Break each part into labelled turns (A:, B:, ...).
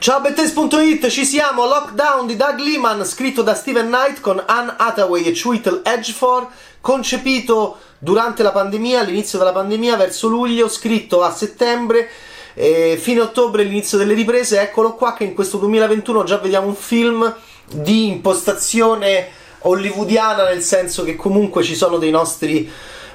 A: Ciao Bettes.it, ci siamo, Lockdown di Doug Liman, scritto da Steven Knight con Anne Hathaway e Chuitel Edgefor, concepito durante la pandemia, all'inizio della pandemia, verso luglio, scritto a settembre, eh, fine ottobre l'inizio delle riprese, eccolo qua che in questo 2021 già vediamo un film di impostazione hollywoodiana, nel senso che comunque ci sono dei nostri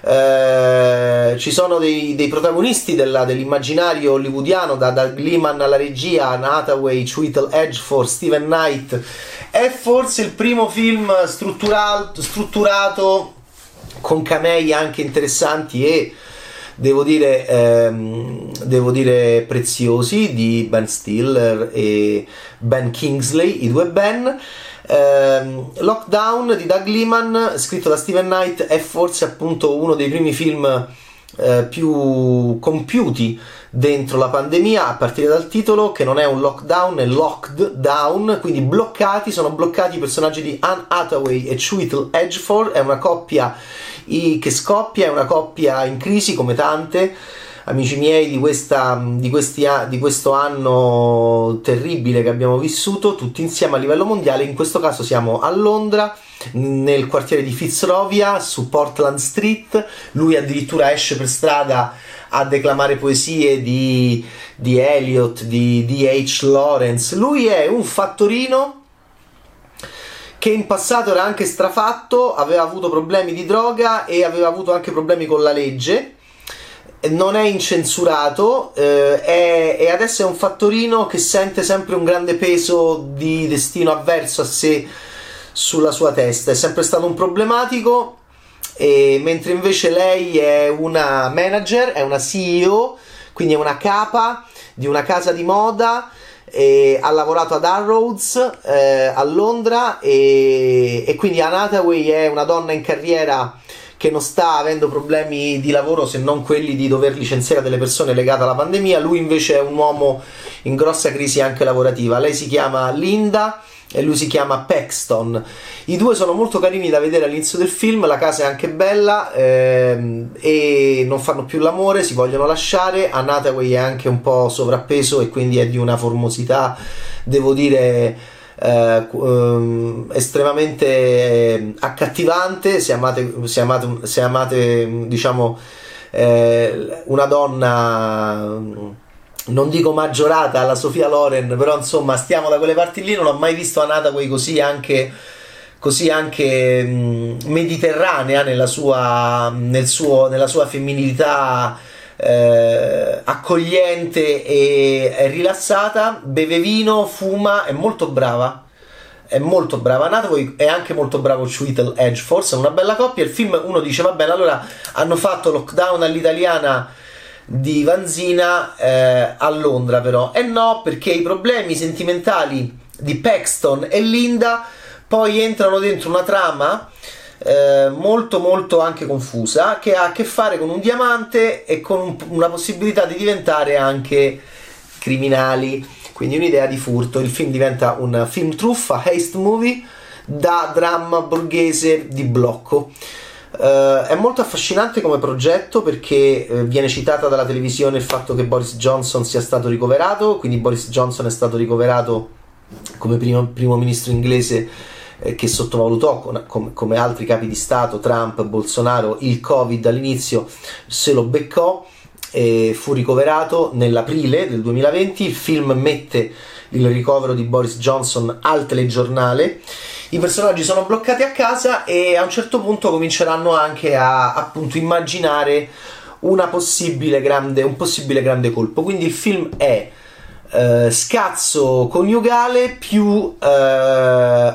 A: eh, ci sono dei, dei protagonisti della, dell'immaginario hollywoodiano, da, da Gleeman alla regia, Anne Hathaway, Tweetle Edgeforth, Steven Knight. È forse il primo film strutturato con camei anche interessanti e devo dire, ehm, devo dire preziosi di Ben Stiller e Ben Kingsley, i due Ben. Eh, Lockdown di Doug Liman, scritto da Steven Knight, è forse appunto uno dei primi film eh, più compiuti dentro la pandemia, a partire dal titolo, che non è un lockdown, è locked down, quindi bloccati, sono bloccati i personaggi di Anne Hathaway e Chuitel Edgefor, è una coppia che scoppia, è una coppia in crisi come tante amici miei di, questa, di, questi, di, questo anno terribile che abbiamo vissuto tutti insieme a livello mondiale. In questo caso siamo a Londra, nel quartiere di Fitzrovia, su Portland Street. Lui addirittura esce per strada a declamare poesie di, di Eliot, di D.H. Lawrence. Lui è un fattorino che in passato era anche strafatto, aveva avuto problemi di droga e aveva avuto anche problemi con la legge non è incensurato eh, è, e adesso è un fattorino che sente sempre un grande peso di destino avverso a sé sulla sua testa. È sempre stato un problematico, e, mentre invece lei è una manager, è una CEO, quindi è una capa di una casa di moda. Ha lavorato ad Arrows eh, a Londra e, e quindi Anne Hathaway è una donna in carriera che non sta avendo problemi di lavoro se non quelli di dover licenziare delle persone legate alla pandemia. Lui invece è un uomo in grossa crisi anche lavorativa. Lei si chiama Linda e lui si chiama Paxton. I due sono molto carini da vedere all'inizio del film, la casa è anche bella ehm, e non fanno più l'amore, si vogliono lasciare. Anne Hathaway è anche un po' sovrappeso e quindi è di una formosità, devo dire eh, ehm, estremamente eh, accattivante. Se amate, se amate, se amate diciamo eh, una donna non dico maggiorata alla Sofia Loren però insomma stiamo da quelle parti lì. Non ho mai visto Anata quei così anche così anche mh, mediterranea nella sua, nel suo, nella sua femminilità eh, accogliente e rilassata, beve vino, fuma, è molto brava. È molto brava Nathalie è anche molto bravo Tweetle Edge, forse è una bella coppia. Il film uno dice: Va bene, allora hanno fatto lockdown all'italiana di Vanzina eh, a Londra, però. E no, perché i problemi sentimentali di Paxton e Linda poi entrano dentro una trama eh, molto molto anche confusa che ha a che fare con un diamante e con un, una possibilità di diventare anche criminali. Quindi un'idea di furto. Il film diventa un film truffa haste movie da dramma borghese di blocco. Uh, è molto affascinante come progetto perché uh, viene citata dalla televisione il fatto che Boris Johnson sia stato ricoverato, quindi Boris Johnson è stato ricoverato come primo, primo ministro inglese eh, che sottovalutò con, com, come altri capi di Stato, Trump, Bolsonaro, il Covid all'inizio se lo beccò e fu ricoverato nell'aprile del 2020. Il film mette il ricovero di Boris Johnson al telegiornale. I personaggi sono bloccati a casa e a un certo punto cominceranno anche a appunto immaginare possibile grande, un possibile grande colpo. Quindi il film è Uh, scazzo coniugale più uh,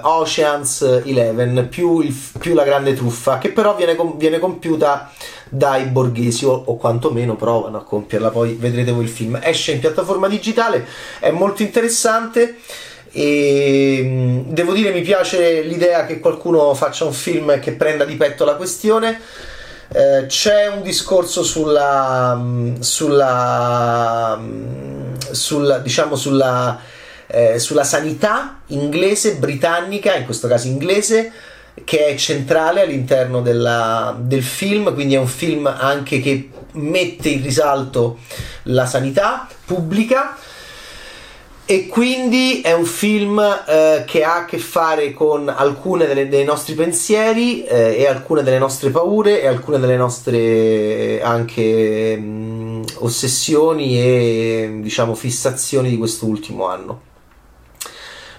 A: Oceans 11 più, il, più, la grande truffa che però viene, viene compiuta dai borghesi o, o, quantomeno provano a compierla. Poi vedrete voi il film. Esce in piattaforma digitale è molto interessante e mm, devo dire mi piace l'idea che qualcuno faccia un film che prenda di petto la questione. Eh, c'è un discorso sulla, mm, sulla, sulla diciamo sulla, eh, sulla sanità inglese, britannica, in questo caso inglese, che è centrale all'interno della, del film, quindi è un film anche che mette in risalto la sanità pubblica. E quindi è un film eh, che ha a che fare con delle, dei nostri pensieri eh, e alcune delle nostre paure e alcune delle nostre anche mh, mm, ossessioni e diciamo fissazioni di questo ultimo anno.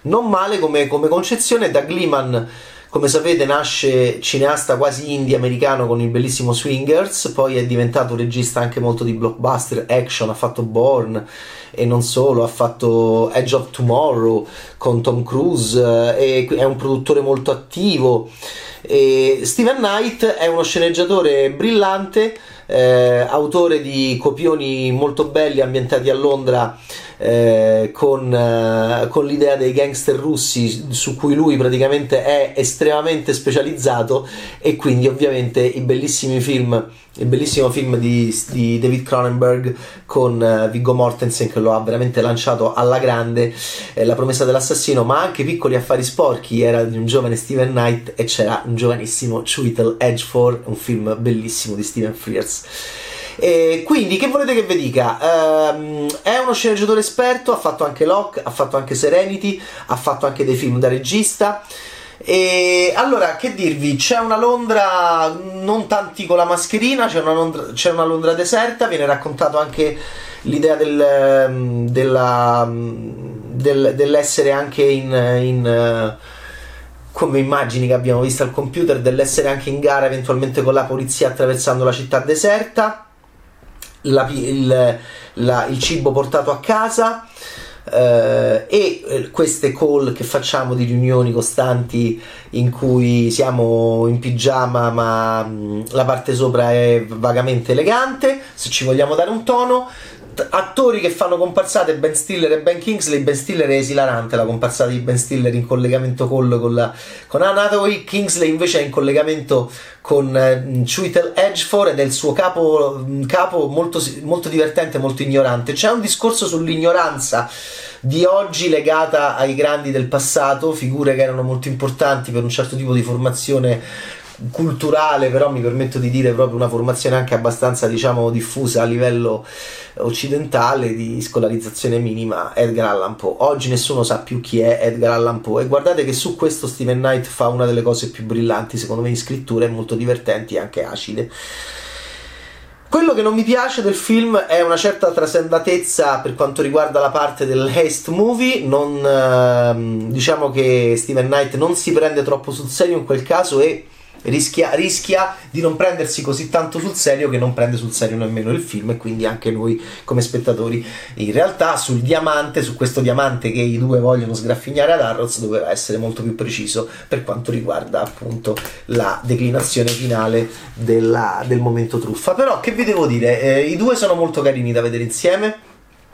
A: Non male come, come concezione, da Gliman come sapete nasce cineasta quasi indie americano con il bellissimo Swingers, poi è diventato regista anche molto di blockbuster, action, ha fatto Born e non solo, ha fatto Edge of Tomorrow con Tom Cruise, eh, è un produttore molto attivo. E Steven Knight è uno sceneggiatore brillante, eh, autore di copioni molto belli ambientati a Londra eh, con, eh, con, l'idea dei gangster russi su cui lui praticamente è estremamente specializzato e quindi ovviamente i bellissimi film il bellissimo film di, di David Cronenberg con uh, Viggo Mortensen che lo ha veramente lanciato alla grande eh, La promessa dell'assassino ma anche Piccoli affari sporchi era di un giovane Steven Knight e c'era un giovanissimo Chiwetel Edgefor un film bellissimo di Steven Frears e quindi, che volete che vi dica? Um, è uno sceneggiatore esperto, ha fatto anche Locke, ha fatto anche Serenity, ha fatto anche dei film da regista. E allora, che dirvi? C'è una Londra non tanti con la mascherina, c'è una Londra, c'è una Londra deserta, viene raccontato anche l'idea del, ehm, della, del, dell'essere anche in, in come immagini che abbiamo visto al computer, dell'essere anche in gara eventualmente con la polizia attraversando la città deserta la, il, la, il, cibo portato a casa eh, e eh, queste call che facciamo di riunioni costanti in cui siamo in pigiama ma mm, la parte sopra è vagamente elegante se ci vogliamo dare un tono attori che fanno comparsate Ben Stiller e Ben Kingsley Ben Stiller è esilarante la comparsata di Ben Stiller in collegamento call con, la, con Anna Hathaway Kingsley invece è in collegamento con eh, Chuitel Edgefor ed è il suo capo, mm, capo molto, molto divertente molto ignorante. C'è un discorso sull'ignoranza di oggi legata ai grandi del passato figure che erano molto importanti per un certo tipo di formazione culturale, però mi permetto di dire proprio una formazione anche abbastanza diciamo diffusa a livello occidentale di scolarizzazione minima Edgar Allan Poe. Oggi nessuno sa più chi è Edgar Allan Poe e guardate che su questo Steven Knight fa una delle cose più brillanti secondo me in scrittura e molto divertenti e anche acide. Quello che non mi piace del film è una certa trasendatezza per quanto riguarda la parte del haste movie. Non, ehm, diciamo che Steven Knight non si prende troppo sul serio in quel caso e rischia, rischia, di non prendersi così tanto sul serio che non prende sul serio nemmeno il film e quindi anche noi come spettatori. In realtà sul diamante, su questo diamante che i due vogliono sgraffignare ad Arrows doveva essere molto più preciso per quanto riguarda appunto la declinazione finale della, del momento truffa. Però che vi devo dire, eh, i due sono molto carini da vedere insieme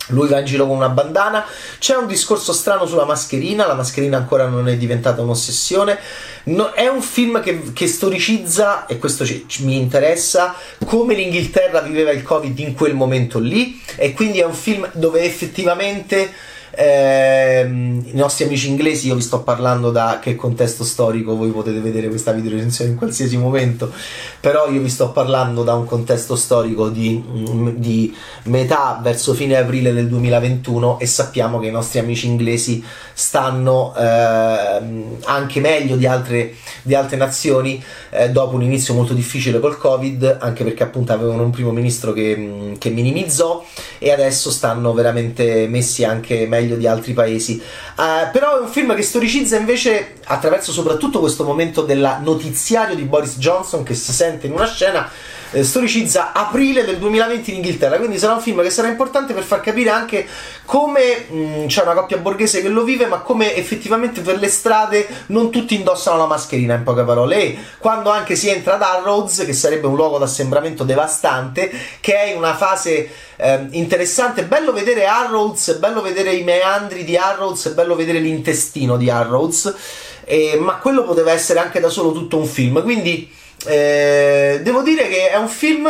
A: lui va in giro con una bandana. C'è un discorso strano sulla mascherina. La mascherina ancora non è diventata un'ossessione. No, è un film che, che storicizza, e questo ci, ci, mi interessa, come l'Inghilterra viveva il Covid in quel momento lì. E quindi è un film dove effettivamente Ehm, I nostri amici inglesi, io vi sto parlando da che contesto storico, voi potete vedere questa video recensione in qualsiasi momento, però io vi sto parlando da un contesto storico di, mm, di metà verso fine aprile del 2021 e sappiamo che i nostri amici inglesi stanno eh, anche meglio di altre, di altre nazioni eh, dopo un inizio molto difficile col Covid, anche perché appunto avevano un primo ministro che, mm, che minimizzò e adesso stanno veramente messi anche meglio meglio di altri paesi. Uh, però è un film che storicizza invece attraverso soprattutto questo momento del notiziario di Boris Johnson che si sente in una scena eh, storicizza aprile del 2020 in Inghilterra, quindi sarà un film che sarà importante per far capire anche come mh, mm, c'è una coppia borghese che lo vive, ma come effettivamente per le strade non tutti indossano la mascherina, in poche parole, e quando anche si entra ad Arrows, che sarebbe un luogo d'assembramento devastante, che è in una fase eh, interessante, bello vedere Arrows, bello vedere i meandri di Arrows, bello vedere l'intestino di Arrows, eh, ma quello poteva essere anche da solo tutto un film, quindi eh, devo dire che è un film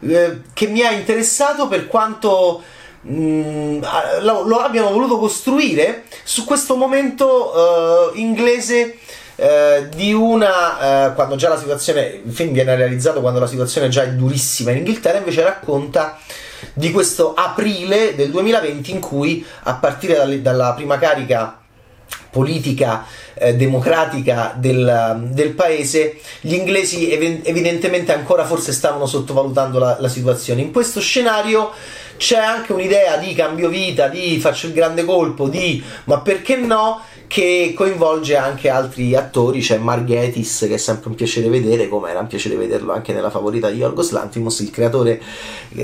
A: eh, che mi ha interessato per quanto mh, mm, lo, lo, abbiano voluto costruire su questo momento uh, inglese eh, di una, eh, quando già la situazione, il film viene realizzato quando la situazione già è durissima in Inghilterra, invece racconta di questo aprile del 2020 in cui a partire dalle, dalla prima carica politica eh, democratica del, del, paese, gli inglesi ev- evidentemente ancora forse stavano sottovalutando la, la situazione. In questo scenario c'è anche un'idea di cambio vita, di faccio il grande colpo, di ma perché no? Che coinvolge anche altri attori, c'è Marghetis che è sempre un piacere vedere, come era un piacere vederlo anche nella favorita di Yorgos Lantimos, il creatore,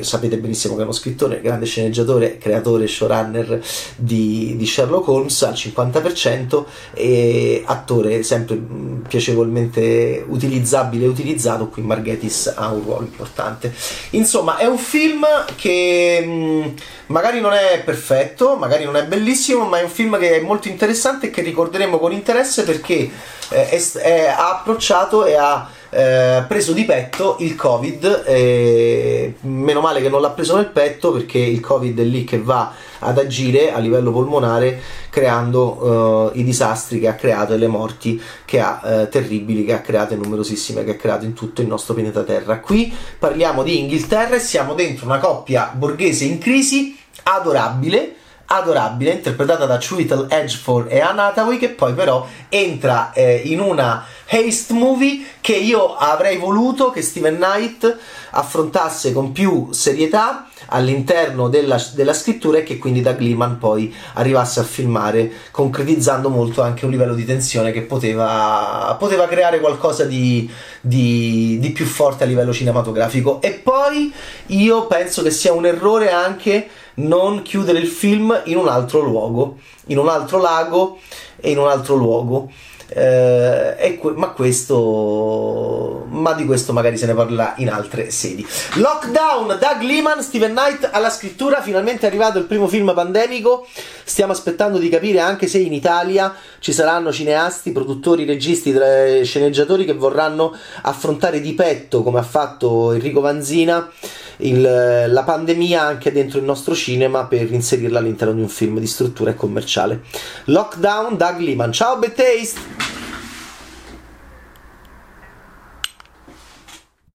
A: sapete benissimo che è uno scrittore, grande sceneggiatore, creatore, showrunner di, di Sherlock Holmes al 50% e attore sempre piacevolmente utilizzabile e utilizzato, qui Marghetis ha un ruolo importante. Insomma, è un film che magari non è perfetto, magari non è bellissimo, ma è un film che è molto interessante che ricorderemo con interesse perché eh, è, è, ha approcciato e ha eh, preso di petto il Covid. E meno male che non l'ha preso nel petto perché il Covid è lì che va ad agire a livello polmonare creando uh, i disastri che ha creato e le morti che ha uh, terribili che ha creato e numerosissime che ha creato in tutto il nostro pianeta Terra. Qui parliamo di Inghilterra e siamo dentro una coppia borghese in crisi adorabile adorabile, interpretata da Chiwetel Edgeford e Anna Hathaway, che poi però entra eh, in una haste movie che io avrei voluto che Steven Knight affrontasse con più serietà all'interno della, della, scrittura e che quindi Doug Liman poi arrivasse a filmare concretizzando molto anche un livello di tensione che poteva, poteva creare qualcosa di, di, di più forte a livello cinematografico e poi io penso che sia un errore anche non chiudere il film in un altro luogo, in un altro lago e in un altro luogo. Eh, que- ma questo ma di questo magari se ne parlerà in altre sedi Lockdown Doug Liman Steven Knight alla scrittura finalmente è arrivato il primo film pandemico stiamo aspettando di capire anche se in Italia ci saranno cineasti produttori registi sceneggiatori che vorranno affrontare di petto come ha fatto Enrico Vanzina il, la pandemia anche dentro il nostro cinema per inserirla all'interno di un film di struttura e commerciale. Lockdown, Doug Liman. Ciao, Bad Taste!